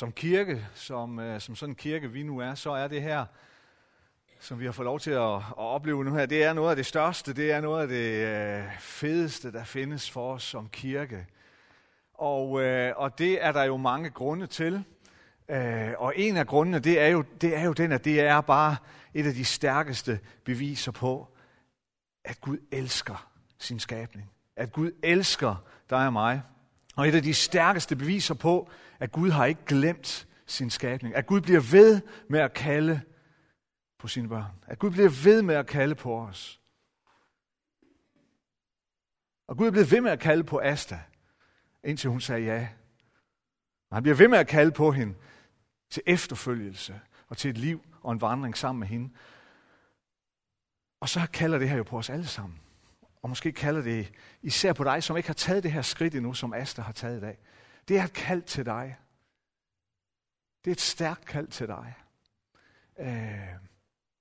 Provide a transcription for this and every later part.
Som kirke, som, øh, som sådan en kirke vi nu er, så er det her, som vi har fået lov til at, at opleve nu her, det er noget af det største, det er noget af det øh, fedeste, der findes for os som kirke. Og, øh, og det er der jo mange grunde til. Øh, og en af grundene, det er, jo, det er jo den, at det er bare et af de stærkeste beviser på, at Gud elsker sin skabning. At Gud elsker dig og mig. Og et af de stærkeste beviser på, at Gud har ikke glemt sin skabning. At Gud bliver ved med at kalde på sine børn. At Gud bliver ved med at kalde på os. Og Gud er blevet ved med at kalde på Asta, indtil hun sagde ja. Og han bliver ved med at kalde på hende til efterfølgelse og til et liv og en vandring sammen med hende. Og så kalder det her jo på os alle sammen. Og måske kalder det især på dig, som ikke har taget det her skridt endnu, som Asta har taget i dag. Det er et kald til dig. Det er et stærkt kald til dig. Øh,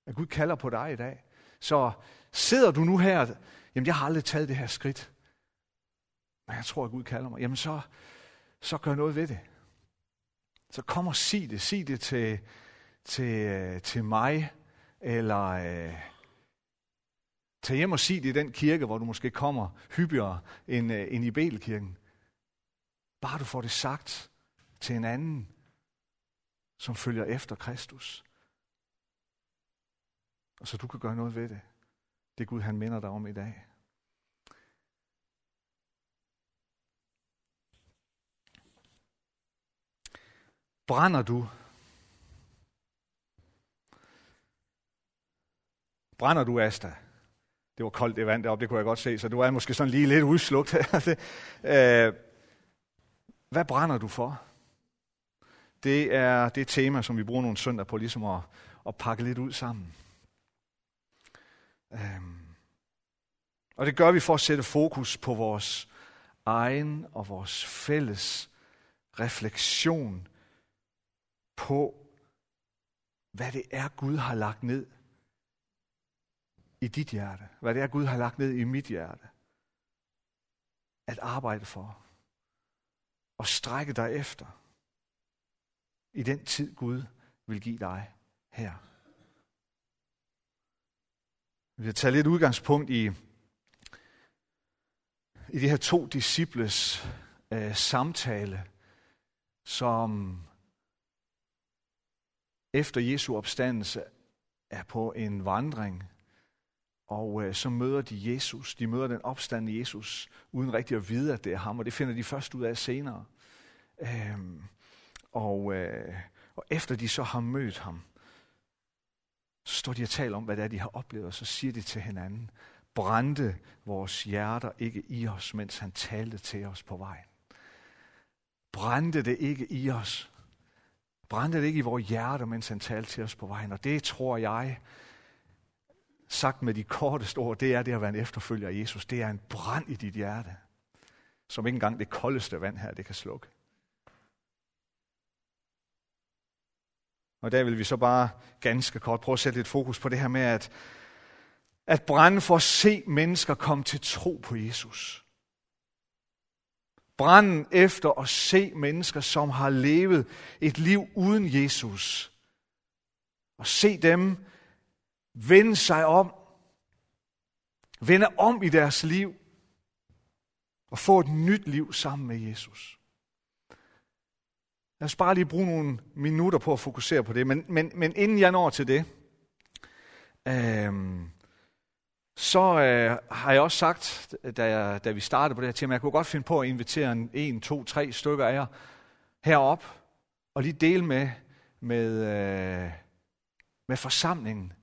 at Gud kalder på dig i dag. Så sidder du nu her, jamen jeg har aldrig taget det her skridt, men jeg tror, at Gud kalder mig, jamen så, så gør noget ved det. Så kom og sig det. Sig det til, til, øh, til mig, eller øh, tag hjem og sig det i den kirke, hvor du måske kommer hyppigere end, øh, end i Belkirken. Bare du får det sagt til en anden, som følger efter Kristus. Og så du kan gøre noget ved det. Det Gud, han minder dig om i dag. Brænder du? Brænder du, Asta? Det var koldt, det vand deroppe, det kunne jeg godt se, så du er måske sådan lige lidt udslugt. Øh, hvad brænder du for? Det er det tema, som vi bruger nogle søndag på, ligesom at, at pakke lidt ud sammen. Øhm, og det gør vi for at sætte fokus på vores egen og vores fælles refleksion på, hvad det er, Gud har lagt ned i dit hjerte. Hvad det er, Gud har lagt ned i mit hjerte. At arbejde for. Og strække dig efter. I den tid, Gud vil give dig her. Vi har tage lidt udgangspunkt i, i de her to disciples øh, samtale, som efter Jesu opstandelse er på en vandring, og øh, så møder de Jesus. De møder den opstandende Jesus, uden rigtig at vide, at det er ham, og det finder de først ud af senere. Øhm, og, øh, og efter de så har mødt ham, så står de og taler om, hvad det er, de har oplevet, og så siger de til hinanden, brændte vores hjerter ikke i os, mens han talte til os på vejen. Brændte det ikke i os, Brændte det ikke i vores hjerter, mens han talte til os på vejen? Og det tror jeg, sagt med de korteste ord, det er det at være en efterfølger af Jesus. Det er en brand i dit hjerte, som ikke engang det koldeste vand her, det kan slukke. Og der vil vi så bare ganske kort prøve at sætte lidt fokus på det her med, at, at brænde for at se mennesker komme til tro på Jesus. Branden efter at se mennesker, som har levet et liv uden Jesus. Og se dem vende sig om. Vende om i deres liv. Og få et nyt liv sammen med Jesus. Lad os bare lige bruge nogle minutter på at fokusere på det. Men, men, men inden jeg når til det, øh, så øh, har jeg også sagt, da, jeg, da vi startede på det her tema, jeg kunne godt finde på at invitere en, en to, tre stykker af jer herop og lige dele med, med, øh, med forsamlingen,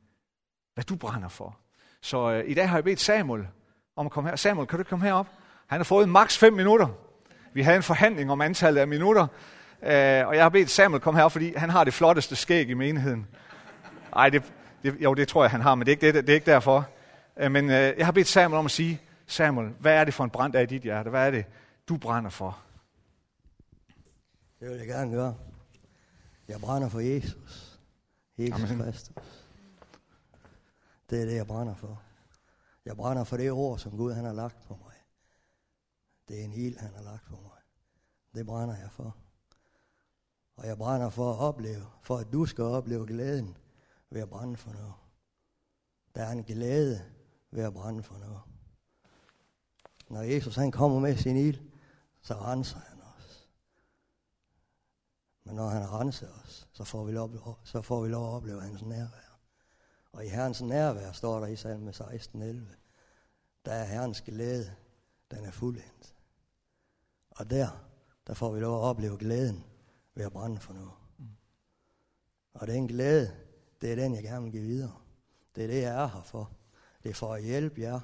hvad du brænder for. Så øh, i dag har jeg bedt Samuel om at komme her. Samuel, kan du komme herop? Han har fået maks 5 minutter. Vi havde en forhandling om antallet af minutter, øh, og jeg har bedt Samuel komme her, fordi han har det flotteste skæg i menigheden. Nej, det, det, jo, det tror jeg, han har, men det er ikke, det, det er ikke derfor. Øh, men øh, jeg har bedt Samuel om at sige, Samuel, hvad er det for en brand, der er i dit hjerte? Hvad er det, du brænder for? Det vil jeg gerne gøre. Jeg brænder for Jesus. Jesus Amen. Kristus. Det er det, jeg brænder for. Jeg brænder for det ord, som Gud han har lagt på mig. Det er en ild, han har lagt på mig. Det brænder jeg for. Og jeg brænder for at opleve, for at du skal opleve glæden ved at brænde for noget. Der er en glæde ved at brænde for noget. Når Jesus han kommer med sin ild, så renser han os. Men når han renser os, så får vi lov, så får vi lov at opleve hans nærvær. Og i Herrens nærvær står der i salme 16.11, der er Herrens glæde, den er fuldendt. Og der, der får vi lov at opleve glæden ved at brænde for noget. Og den glæde, det er den, jeg gerne vil give videre. Det er det, jeg er her for. Det er for at hjælpe jer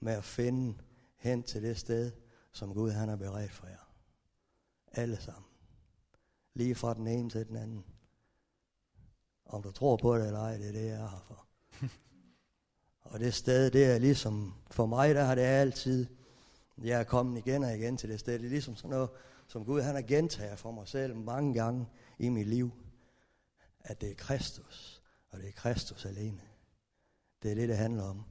med at finde hen til det sted, som Gud han har beredt for jer. Alle sammen. Lige fra den ene til den anden. Om du tror på det eller ej, det er det, jeg er her for. og det sted, det er ligesom, for mig der har det altid, jeg er kommet igen og igen til det sted. Det er ligesom sådan noget, som Gud han har gentaget for mig selv mange gange i mit liv. At det er Kristus, og det er Kristus alene. Det er det, det handler om.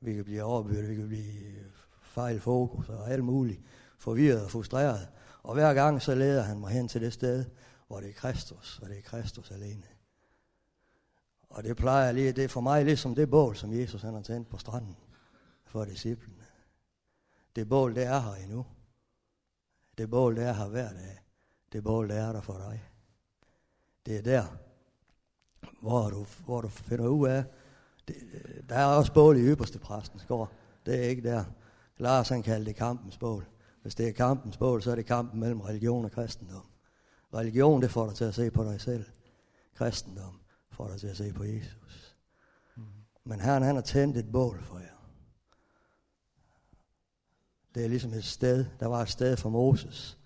Vi kan blive overbyrdet, vi kan blive fejl fokus og alt muligt, forvirret og frustreret. Og hver gang så leder han mig hen til det sted, hvor det er Kristus, og det er Kristus alene. Og det plejer lige, det er for mig ligesom det bål, som Jesus han har tændt på stranden for disciplene. Det bål, det er her endnu. Det bål, det er her hver dag. Det bål, det er der for dig. Det er der, hvor du, hvor du finder ud af, det, der er også bål i ypperste præstens gård. Det er ikke der. Lars han kalder det kampens bål. Hvis det er kampens bål, så er det kampen mellem religion og kristendom. Religion, det får dig til at se på dig selv. Kristendom får dig til at se på Jesus. Mm. Men Herren, han har tændt et bål for jer. Det er ligesom et sted, der var et sted for Moses.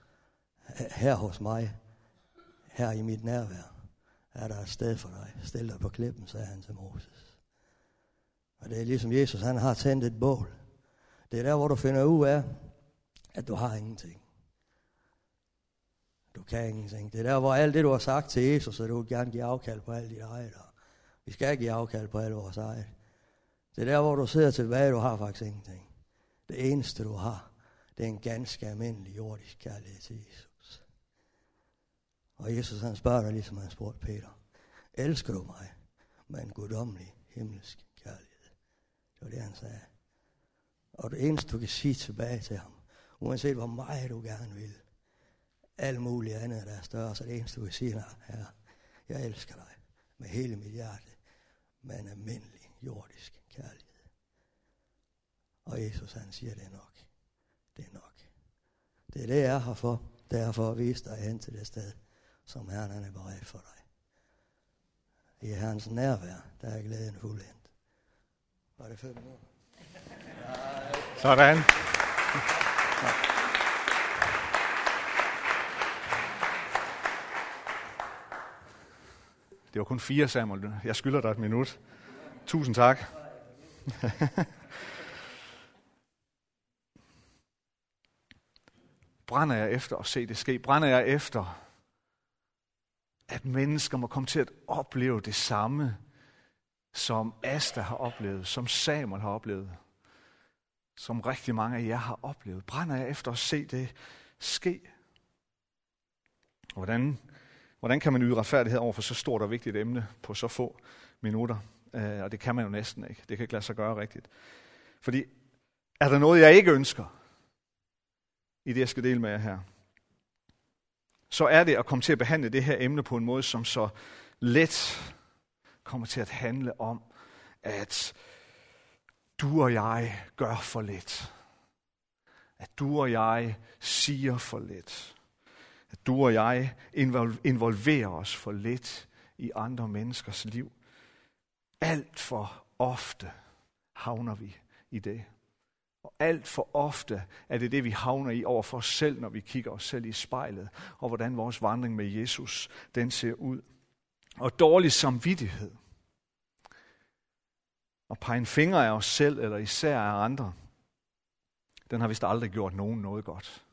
Her hos mig, her i mit nærvær, er der et sted for dig. Stil dig på klippen, sagde han til Moses. Og det er ligesom Jesus, han har tændt et bål. Det er der, hvor du finder ud af, at du har ingenting. Du kan ingenting. Det er der, hvor alt det, du har sagt til Jesus, at du vil gerne give afkald på alt dit eget. Vi skal give afkald på alt vores eget. Det er der, hvor du sidder tilbage, du har faktisk ingenting. Det eneste, du har, det er en ganske almindelig jordisk kærlighed til Jesus. Og Jesus han spørger dig, ligesom han spurgte Peter. Elsker du mig med en guddommelig himmelsk kærlighed? Det var det, han sagde. Og det eneste, du kan sige tilbage til ham, uanset hvor meget du gerne vil, alt muligt andet, der er større, så det eneste, du kan sige, er, herre, jeg elsker dig med hele mit hjerte, med en almindelig jordisk kærlighed. Og Jesus han siger, det er nok. Det er nok. Det er det, jeg er her for. Det er for at vise dig hen til det sted, som Herren han er beredt for dig. I Herrens nærvær, der er glæden fuldendt. Var det fem minutter? Sådan. Det var kun fire, Samuel. Jeg skylder dig et minut. Tusind tak. Brænder jeg efter at se det ske? Brænder jeg efter, at mennesker må komme til at opleve det samme, som Asta har oplevet, som Samuel har oplevet, som rigtig mange af jer har oplevet? Brænder jeg efter at se det ske? Hvordan, hvordan kan man yde retfærdighed over for så stort og vigtigt emne på så få minutter? Uh, og det kan man jo næsten ikke. Det kan ikke lade sig gøre rigtigt. Fordi er der noget, jeg ikke ønsker, i det, jeg skal dele med jer her, så er det at komme til at behandle det her emne på en måde, som så let kommer til at handle om, at du og jeg gør for lidt. At du og jeg siger for lidt. Du og jeg involverer os for lidt i andre menneskers liv. Alt for ofte havner vi i det. Og alt for ofte er det det, vi havner i over for os selv, når vi kigger os selv i spejlet, og hvordan vores vandring med Jesus, den ser ud. Og dårlig samvittighed. Og pege en finger af os selv, eller især af andre, den har vist aldrig gjort nogen noget godt.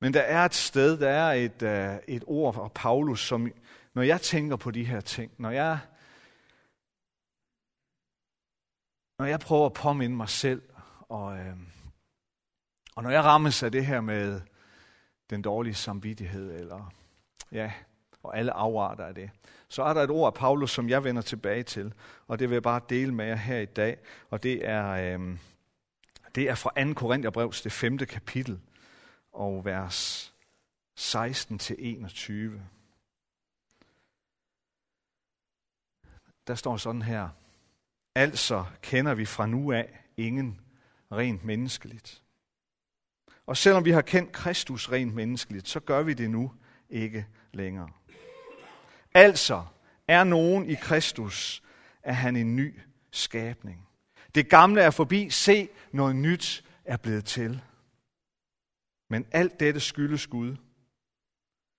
Men der er et sted, der er et, uh, et ord fra Paulus, som når jeg tænker på de her ting, når jeg når jeg prøver at påminde mig selv og, øh, Og når jeg rammes af det her med den dårlige samvittighed, eller ja, og alle afarter af det, så er der et ord af Paulus, som jeg vender tilbage til, og det vil jeg bare dele med jer her i dag, og det er, øh, det er fra 2. Korintherbrevs, det femte kapitel, og vers 16-21. Der står sådan her, altså kender vi fra nu af ingen rent menneskeligt. Og selvom vi har kendt Kristus rent menneskeligt, så gør vi det nu ikke længere. Altså er nogen i Kristus, er han en ny skabning. Det gamle er forbi, se, noget nyt er blevet til. Men alt dette skyldes Gud,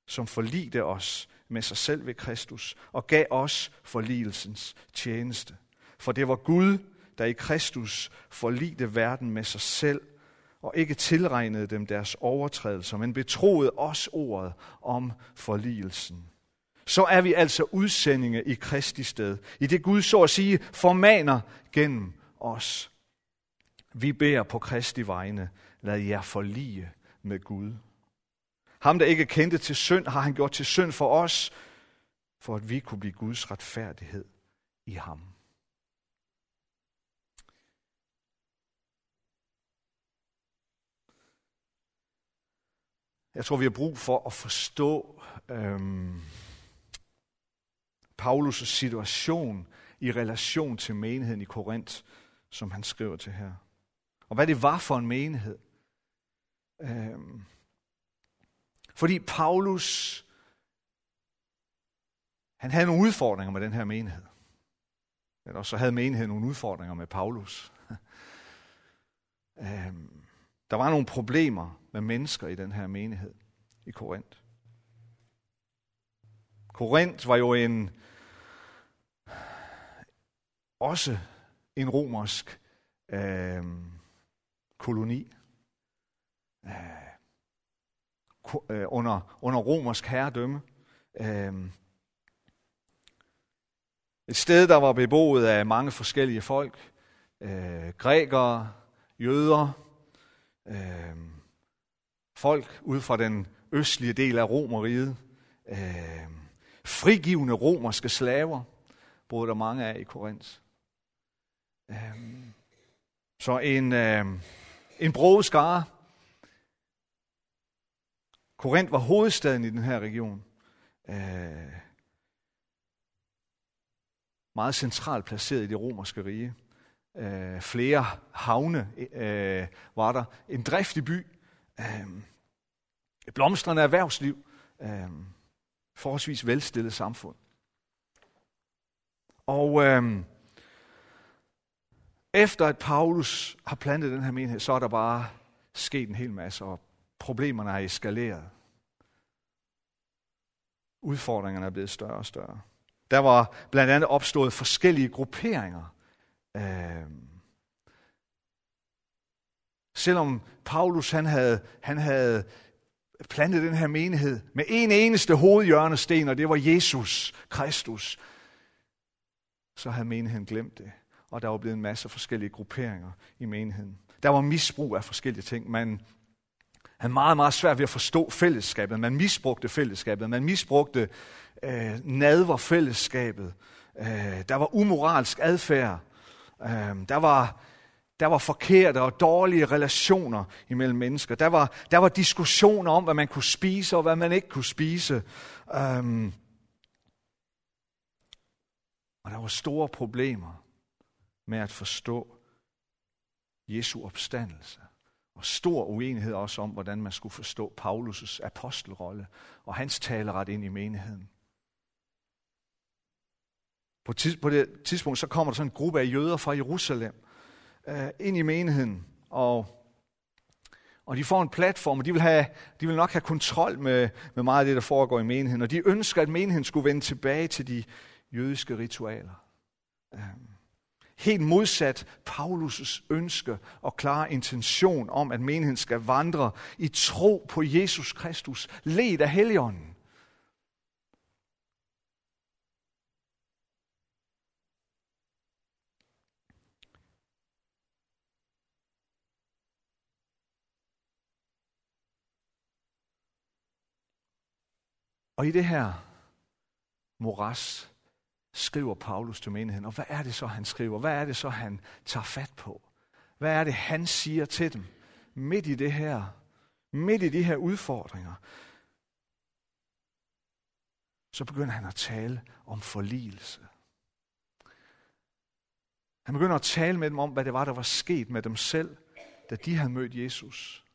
som forlidte os med sig selv ved Kristus og gav os forligelsens tjeneste. For det var Gud, der i Kristus forlidte verden med sig selv og ikke tilregnede dem deres overtrædelser, men betroede os ordet om forligelsen. Så er vi altså udsendinge i Kristi sted, i det Gud så at sige formaner gennem os. Vi beder på Kristi vegne, lad jer forlige med Gud. Ham, der ikke kendte til synd, har han gjort til synd for os, for at vi kunne blive Guds retfærdighed i ham. Jeg tror, vi har brug for at forstå øhm, Paulus' situation i relation til menigheden i Korinth, som han skriver til her. Og hvad det var for en menighed. Øhm, fordi Paulus, han havde nogle udfordringer med den her menighed. Eller så havde menigheden nogle udfordringer med Paulus. øhm, der var nogle problemer med mennesker i den her menighed i Korinth. Korinth var jo en også en romersk øh, koloni Øh, øh, under, under romersk herredømme. Øh, et sted, der var beboet af mange forskellige folk. Øh, grækere, jøder, øh, folk ud fra den østlige del af Romeriet. Øh, frigivende romerske slaver boede der mange af i Korinth. Øh, så en, øh, en broget skare. Korinth var hovedstaden i den her region. Øh, meget centralt placeret i det romerske rige. Øh, flere havne øh, var der. En driftig by. Øh, et blomstrende erhvervsliv. Øh, forholdsvis velstillet samfund. Og øh, efter at Paulus har plantet den her menighed, så er der bare sket en hel masse, og problemerne er eskaleret. Udfordringerne er blevet større og større. Der var blandt andet opstået forskellige grupperinger. Øh, selvom Paulus han havde, han havde plantet den her menighed med en eneste hovedhjørnesten, og det var Jesus Kristus, så havde menigheden glemt det og der var blevet en masse forskellige grupperinger i menigheden. Der var misbrug af forskellige ting. Man havde meget, meget svært ved at forstå fællesskabet. Man misbrugte fællesskabet. Man misbrugte øh, nadverfællesskabet. Øh, der var umoralsk adfærd. Øh, der var der var forkerte og dårlige relationer imellem mennesker. Der var, der var diskussioner om, hvad man kunne spise og hvad man ikke kunne spise. Øhm, og der var store problemer med at forstå Jesu opstandelse. Og stor uenighed også om, hvordan man skulle forstå Paulus' apostelrolle og hans taleret ind i menigheden. På, tids, på det tidspunkt så kommer der sådan en gruppe af jøder fra Jerusalem øh, ind i menigheden, og, og de får en platform, og de vil, have, de vil nok have kontrol med, med meget af det, der foregår i menigheden, og de ønsker, at menigheden skulle vende tilbage til de jødiske ritualer. Øh helt modsat Paulus' ønske og klare intention om, at menigheden skal vandre i tro på Jesus Kristus, led af Helligånden. Og i det her moras skriver Paulus til menigheden. Og hvad er det så, han skriver? Hvad er det så, han tager fat på? Hvad er det, han siger til dem? Midt i det her, midt i de her udfordringer, så begynder han at tale om forligelse. Han begynder at tale med dem om, hvad det var, der var sket med dem selv, da de havde mødt Jesus.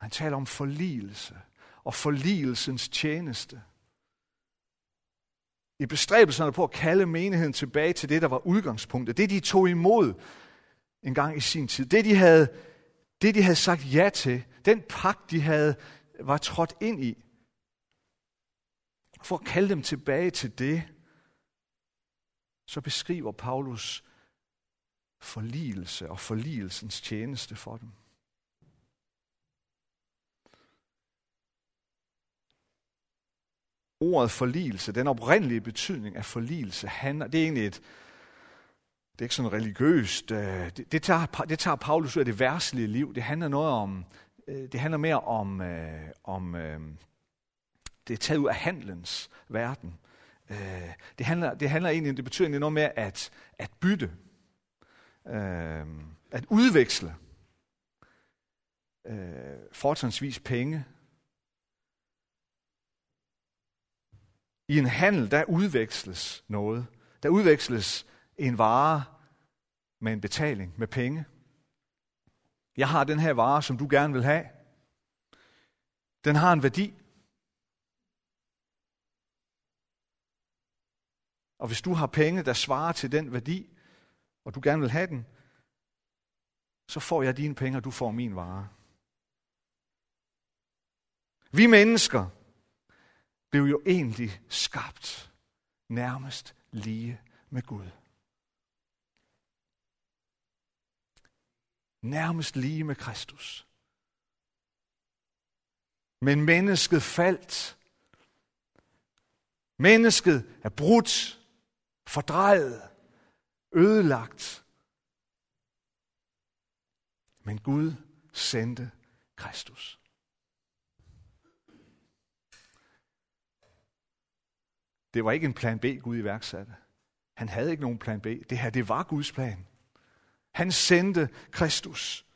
Han taler om forligelse og forligelsens tjeneste. I bestræbelserne på at kalde menigheden tilbage til det, der var udgangspunktet. Det, de tog imod en gang i sin tid. Det, de havde, det, de havde sagt ja til. Den pagt, de havde var trådt ind i. For at kalde dem tilbage til det, så beskriver Paulus forligelse og forligelsens tjeneste for dem. Ordet forligelse, den oprindelige betydning af forligelse, handler, det er egentlig et, det er ikke sådan religiøst, øh, det, det, tager, det tager Paulus ud af det værtslige liv. Det handler noget om, øh, det handler mere om, øh, om øh, det er taget ud af handlens verden. Det handler, det handler egentlig, det betyder egentlig noget med at, at bytte, at udveksle fortrinsvis penge I en handel, der udveksles noget. Der udveksles en vare med en betaling, med penge. Jeg har den her vare, som du gerne vil have. Den har en værdi. Og hvis du har penge, der svarer til den værdi, og du gerne vil have den, så får jeg dine penge, og du får min vare. Vi mennesker, blev jo egentlig skabt nærmest lige med Gud. Nærmest lige med Kristus. Men mennesket faldt. Mennesket er brudt, fordrejet, ødelagt. Men Gud sendte Kristus. Det var ikke en plan B, Gud iværksatte. Han havde ikke nogen plan B. Det her, det var Guds plan. Han sendte Kristus.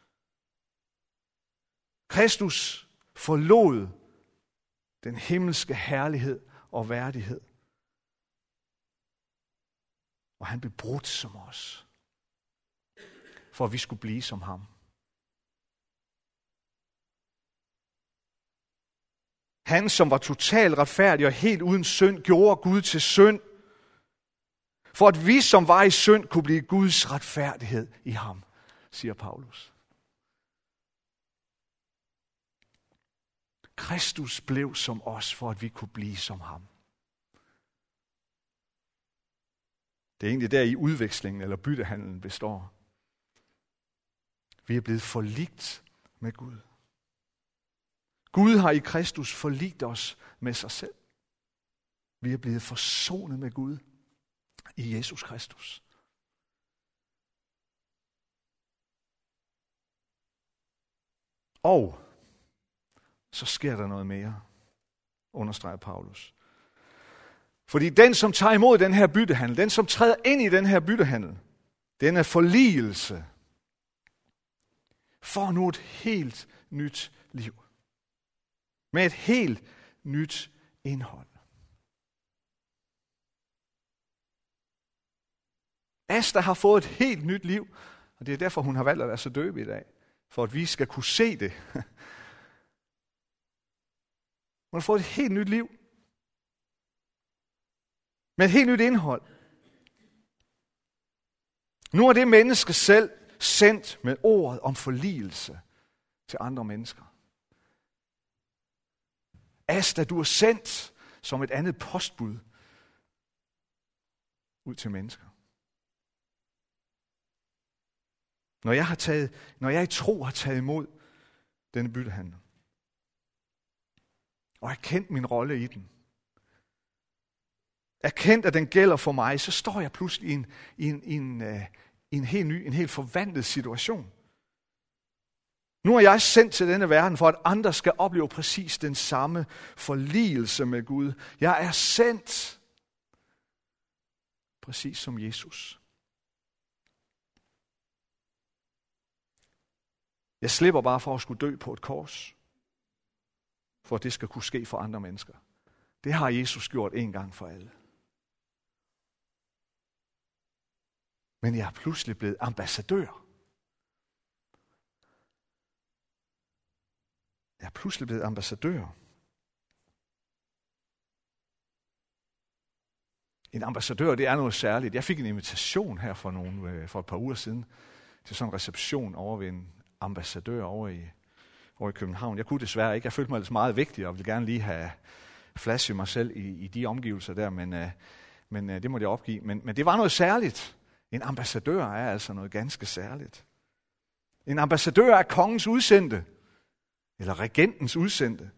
Kristus forlod den himmelske herlighed og værdighed. Og han blev brudt som os, for at vi skulle blive som ham. Han, som var totalt retfærdig og helt uden synd, gjorde Gud til synd, for at vi, som var i synd, kunne blive Guds retfærdighed i ham, siger Paulus. Kristus blev som os, for at vi kunne blive som ham. Det er egentlig der i udvekslingen eller byttehandlen består. Vi er blevet forligt med Gud. Gud har i Kristus forligt os med sig selv. Vi er blevet forsonet med Gud i Jesus Kristus. Og så sker der noget mere, understreger Paulus. Fordi den, som tager imod den her byttehandel, den, som træder ind i den her byttehandel, den er forligelse, får nu et helt nyt liv med et helt nyt indhold. Asta har fået et helt nyt liv, og det er derfor, hun har valgt at være så døb i dag, for at vi skal kunne se det. Hun har fået et helt nyt liv, med et helt nyt indhold. Nu er det menneske selv sendt med ordet om forligelse til andre mennesker. Asta, du er sendt som et andet postbud ud til mennesker. Når jeg, har taget, når jeg i tro har taget imod denne byttehandel, og erkendt min rolle i den, erkendt, at den gælder for mig, så står jeg pludselig i en, i en, i en, uh, i en helt ny, en helt forvandlet situation. Nu er jeg sendt til denne verden, for at andre skal opleve præcis den samme forligelse med Gud. Jeg er sendt, præcis som Jesus. Jeg slipper bare for at skulle dø på et kors, for at det skal kunne ske for andre mennesker. Det har Jesus gjort en gang for alle. Men jeg er pludselig blevet ambassadør. Er pludselig blevet ambassadør. En ambassadør, det er noget særligt. Jeg fik en invitation her for, nogle, øh, for et par uger siden til sådan en reception over ved en ambassadør over i, over i København. Jeg kunne desværre ikke. Jeg følte mig altså meget vigtig og ville gerne lige have flashet mig selv i, i de omgivelser der, men, øh, men øh, det måtte jeg opgive. Men, men det var noget særligt. En ambassadør er altså noget ganske særligt. En ambassadør er kongens udsendte, eller regentens udsendte.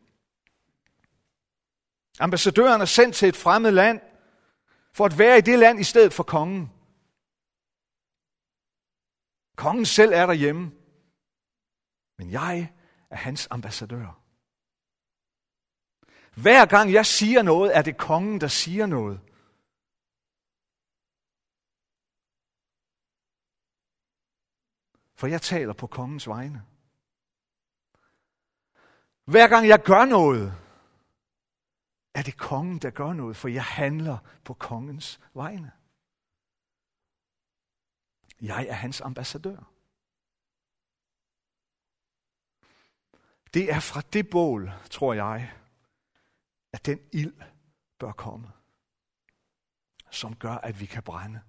Ambassadøren er sendt til et fremmed land, for at være i det land i stedet for kongen. Kongen selv er derhjemme, men jeg er hans ambassadør. Hver gang jeg siger noget, er det kongen, der siger noget. For jeg taler på kongens vegne. Hver gang jeg gør noget, er det kongen, der gør noget, for jeg handler på kongens vegne. Jeg er hans ambassadør. Det er fra det bål, tror jeg, at den ild bør komme, som gør, at vi kan brænde.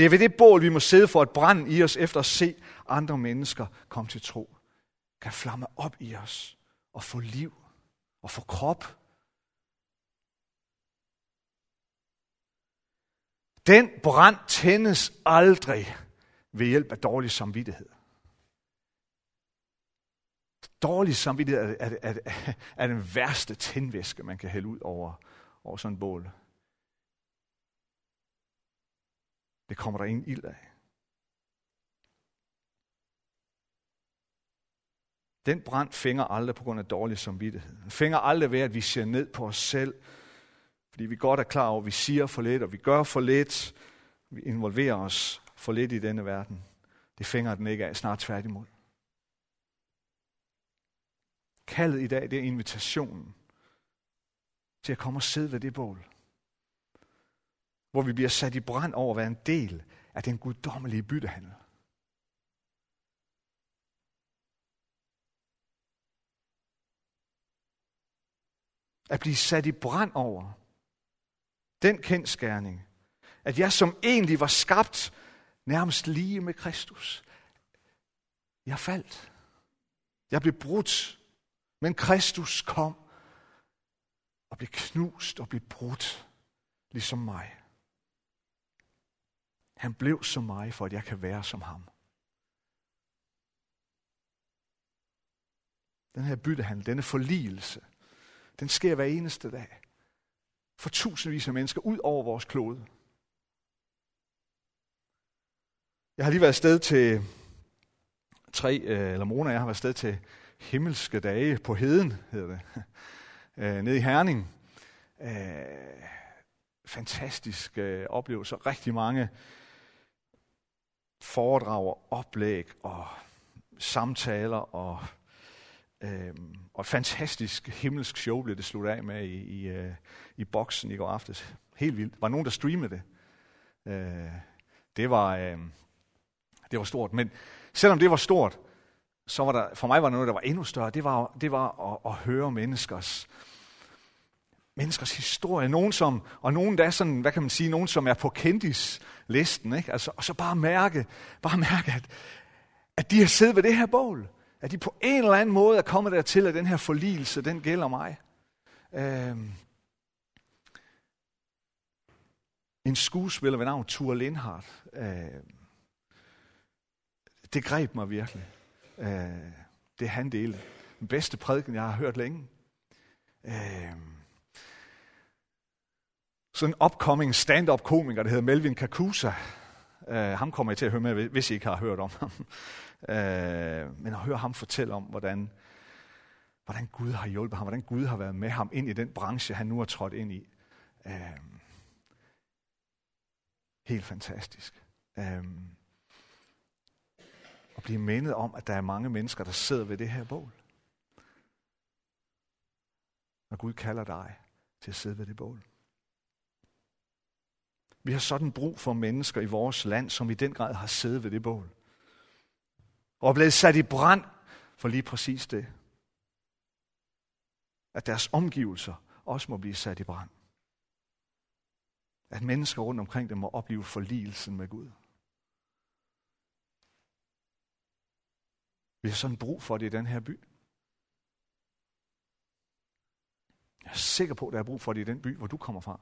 Det er ved det bål, vi må sidde for at brænde i os, efter at se andre mennesker komme til tro. Kan flamme op i os og få liv og få krop. Den brand tændes aldrig ved hjælp af dårlig samvittighed. Dårlig samvittighed er, er, er, er den værste tændvæske, man kan hælde ud over, over sådan en bål. Det kommer der ingen ild af. Den brand fænger aldrig på grund af dårlig samvittighed. Den fænger aldrig ved, at vi ser ned på os selv, fordi vi godt er klar over, at vi siger for lidt, og vi gør for lidt. Vi involverer os for lidt i denne verden. Det fænger den ikke af, snart tværtimod. Kaldet i dag, det er invitationen til at komme og sidde ved det bål. Hvor vi bliver sat i brand over at være en del af den guddommelige byttehandel. At blive sat i brand over den kendskærning, at jeg som egentlig var skabt nærmest lige med Kristus. Jeg faldt. Jeg blev brudt. Men Kristus kom og blev knust og blev brudt, ligesom mig. Han blev som mig, for at jeg kan være som ham. Den her byttehandel, denne forligelse, den sker hver eneste dag. For tusindvis af mennesker ud over vores klode. Jeg har lige været sted til tre, øh, eller Mona og jeg har været sted til himmelske dage på heden, hedder det, øh, nede i Herning. Øh, Fantastisk oplevelse. Rigtig mange foredrag og oplæg og samtaler og, øh, og et fantastisk himmelsk show blev det slut af med i, i, øh, i boksen i går aftes. Helt vildt. Var nogen, der streamede det? Øh, det, var, øh, det var stort. Men selvom det var stort, så var der, for mig var der noget, der var endnu større. Det var, det var at, at høre menneskers, menneskers historie. Nogen som, og nogen der er sådan, hvad kan man sige, nogen som er på kendis listen, Ikke? Altså, og så bare mærke, bare mærke at, at de har siddet ved det her bål. At de på en eller anden måde er kommet dertil, at den her forligelse, den gælder mig. Øhm, en skuespiller ved navn Ture Lindhardt. Øhm, det greb mig virkelig. Øh, det han delte. Den bedste prædiken, jeg har hørt længe. Øhm sådan en upcoming stand-up komiker, der hedder Melvin Kakusa. Uh, ham kommer I til at høre med, hvis I ikke har hørt om ham. Uh, men at høre ham fortælle om, hvordan, hvordan Gud har hjulpet ham, hvordan Gud har været med ham ind i den branche, han nu har trådt ind i. Uh, helt fantastisk. Uh, at blive mindet om, at der er mange mennesker, der sidder ved det her bål. Når Gud kalder dig til at sidde ved det bål. Vi har sådan brug for mennesker i vores land, som i den grad har siddet ved det bål. Og er blevet sat i brand for lige præcis det. At deres omgivelser også må blive sat i brand. At mennesker rundt omkring dem må opleve forligelsen med Gud. Vi har sådan brug for det i den her by. Jeg er sikker på, at der er brug for det i den by, hvor du kommer fra.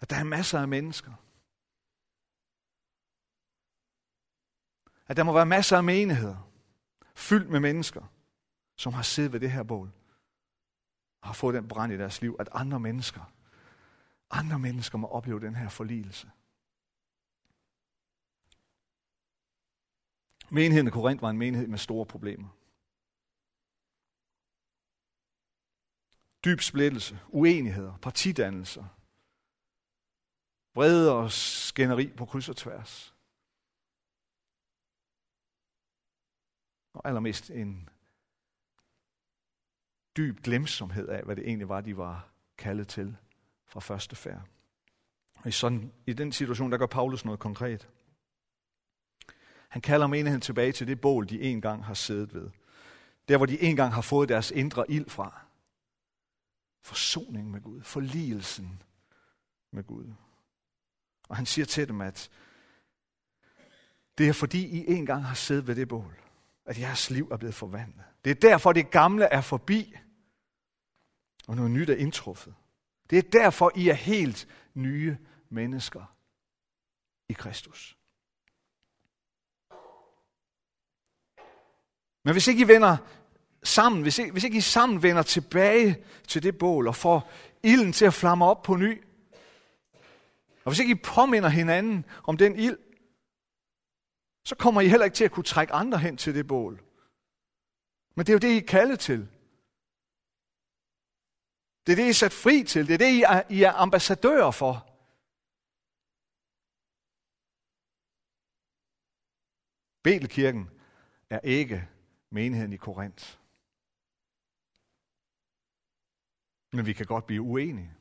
At der er masser af mennesker. At der må være masser af menigheder, fyldt med mennesker, som har siddet ved det her bål, og har fået den brand i deres liv, at andre mennesker, andre mennesker må opleve den her forligelse. Menigheden i Korinth var en menighed med store problemer. Dyb splittelse, uenigheder, partidannelser, vrede og skænderi på kryds og tværs. Og allermest en dyb glemsomhed af, hvad det egentlig var, de var kaldet til fra første færd. Og i, sådan, i den situation, der gør Paulus noget konkret. Han kalder menigheden tilbage til det bål, de engang har siddet ved. Der, hvor de engang har fået deres indre ild fra. Forsoning med Gud. Forligelsen med Gud. Og han siger til dem, at det er fordi, I engang har siddet ved det bål, at jeres liv er blevet forvandlet. Det er derfor, det gamle er forbi, og noget nyt er indtruffet. Det er derfor, I er helt nye mennesker i Kristus. Men hvis ikke I vender sammen, hvis ikke, hvis ikke I sammen vender tilbage til det bål og får ilden til at flamme op på ny, og hvis ikke I påminder hinanden om den ild, så kommer I heller ikke til at kunne trække andre hen til det bål. Men det er jo det, I er kaldet til. Det er det, I er sat fri til. Det er det, I er, I er ambassadører for. Betelkirken er ikke menigheden i Korinth. Men vi kan godt blive uenige.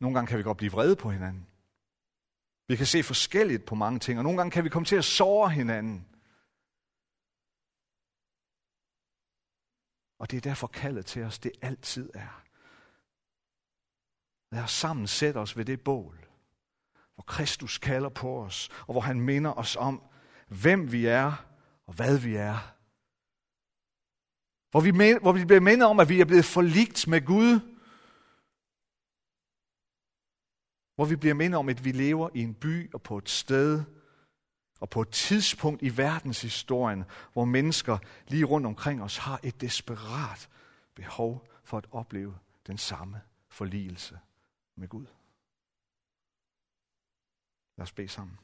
Nogle gange kan vi godt blive vrede på hinanden. Vi kan se forskelligt på mange ting, og nogle gange kan vi komme til at såre hinanden. Og det er derfor kaldet til os, det altid er. Lad os sammen sætte os ved det bål, hvor Kristus kalder på os, og hvor han minder os om, hvem vi er og hvad vi er. Hvor vi, hvor vi bliver mindet om, at vi er blevet forligt med Gud, Hvor vi bliver mindet om, at vi lever i en by og på et sted og på et tidspunkt i verdenshistorien, hvor mennesker lige rundt omkring os har et desperat behov for at opleve den samme forligelse med Gud. Lad os bede sammen.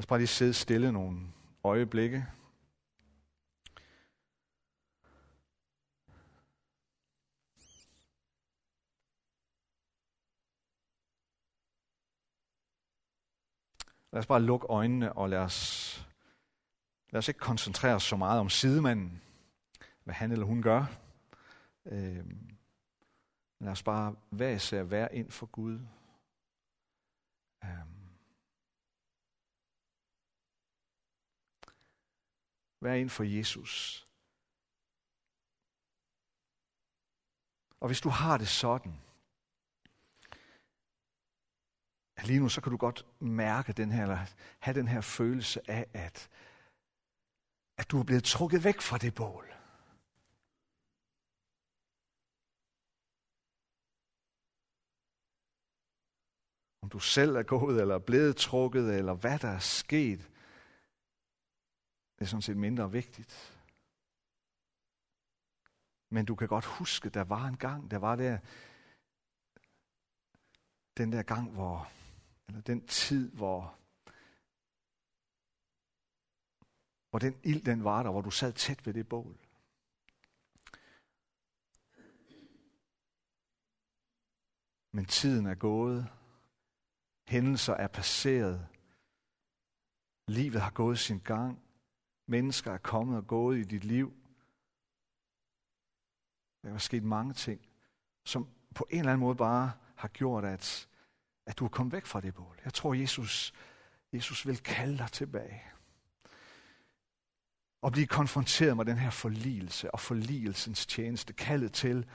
Lad os bare lige sidde stille nogle øjeblikke. Lad os bare lukke øjnene, og lad os, lad os ikke koncentrere os så meget om sidemanden, hvad han eller hun gør. Øh, lad os bare være især være ind for Gud. Øh, Vær ind for Jesus. Og hvis du har det sådan, at lige nu så kan du godt mærke den her, eller have den her følelse af, at, at du er blevet trukket væk fra det bål. Om du selv er gået, eller er blevet trukket, eller hvad der er sket, det er sådan set mindre vigtigt. Men du kan godt huske, der var en gang, der var der, den der gang, hvor, eller den tid, hvor, hvor den ild, den var der, hvor du sad tæt ved det bål. Men tiden er gået. Hændelser er passeret. Livet har gået sin gang. Mennesker er kommet og gået i dit liv. Der er sket mange ting, som på en eller anden måde bare har gjort, at, at du er kommet væk fra det bål. Jeg tror, Jesus, Jesus vil kalde dig tilbage. Og blive konfronteret med den her forligelse og forligelsens tjeneste. Kaldet til,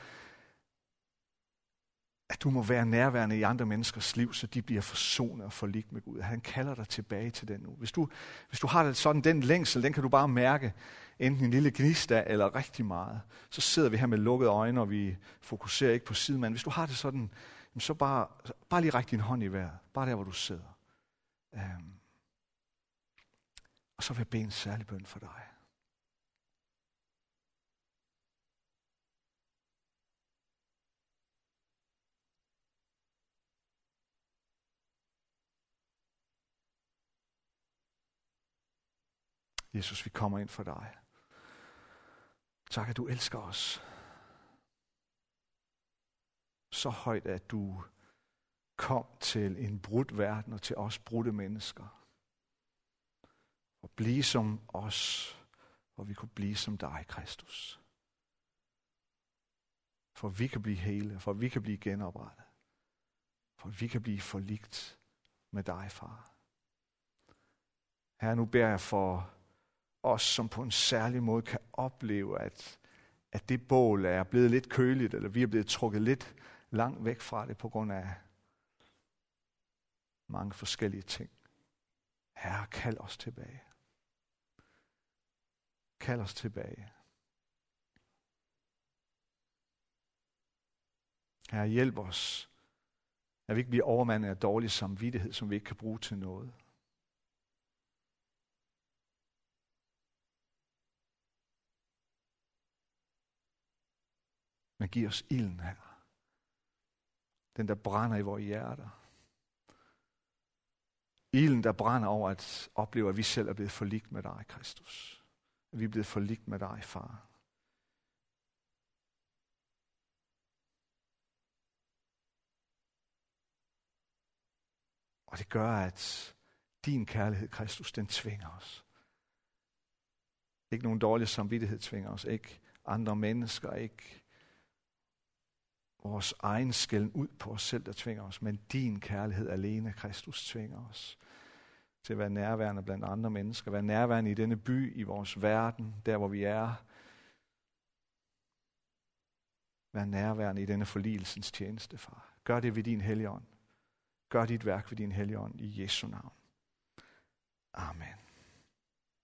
at du må være nærværende i andre menneskers liv, så de bliver forsonet og forligt med Gud. Han kalder dig tilbage til den nu. Hvis du, hvis du har det sådan, den længsel, den kan du bare mærke, enten en lille gnist af, eller rigtig meget. Så sidder vi her med lukkede øjne, og vi fokuserer ikke på sidemanden. Hvis du har det sådan, så bare, bare lige ræk din hånd i vejret. Bare der, hvor du sidder. Um, og så vil jeg bede en særlig bøn for dig. Jesus, vi kommer ind for dig. Tak, at du elsker os. Så højt, at du kom til en brudt verden og til os brudte mennesker. Og blive som os, hvor vi kunne blive som dig, Kristus. For vi kan blive hele, for vi kan blive genoprettet. For vi kan blive forligt med dig, far. Her nu beder jeg for os, som på en særlig måde kan opleve, at, at det bål er blevet lidt køligt, eller vi er blevet trukket lidt langt væk fra det på grund af mange forskellige ting. Herre, kald os tilbage. Kald os tilbage. Herre, hjælp os, at vi ikke bliver overmandet af dårlig samvittighed, som vi ikke kan bruge til noget. Men giv os ilden her. Den, der brænder i vores hjerter. Ilden, der brænder over at opleve, at vi selv er blevet forligt med dig, Kristus. At vi er blevet forligt med dig, far. Og det gør, at din kærlighed, Kristus, den tvinger os. Ikke nogen dårlig samvittighed tvinger os. Ikke andre mennesker. Ikke vores egen skælden ud på os selv, der tvinger os, men din kærlighed alene, Kristus, tvinger os til at være nærværende blandt andre mennesker, være nærværende i denne by, i vores verden, der hvor vi er. Være nærværende i denne forligelsens tjeneste, far. Gør det ved din helligånd. Gør dit værk ved din helligånd i Jesu navn. Amen.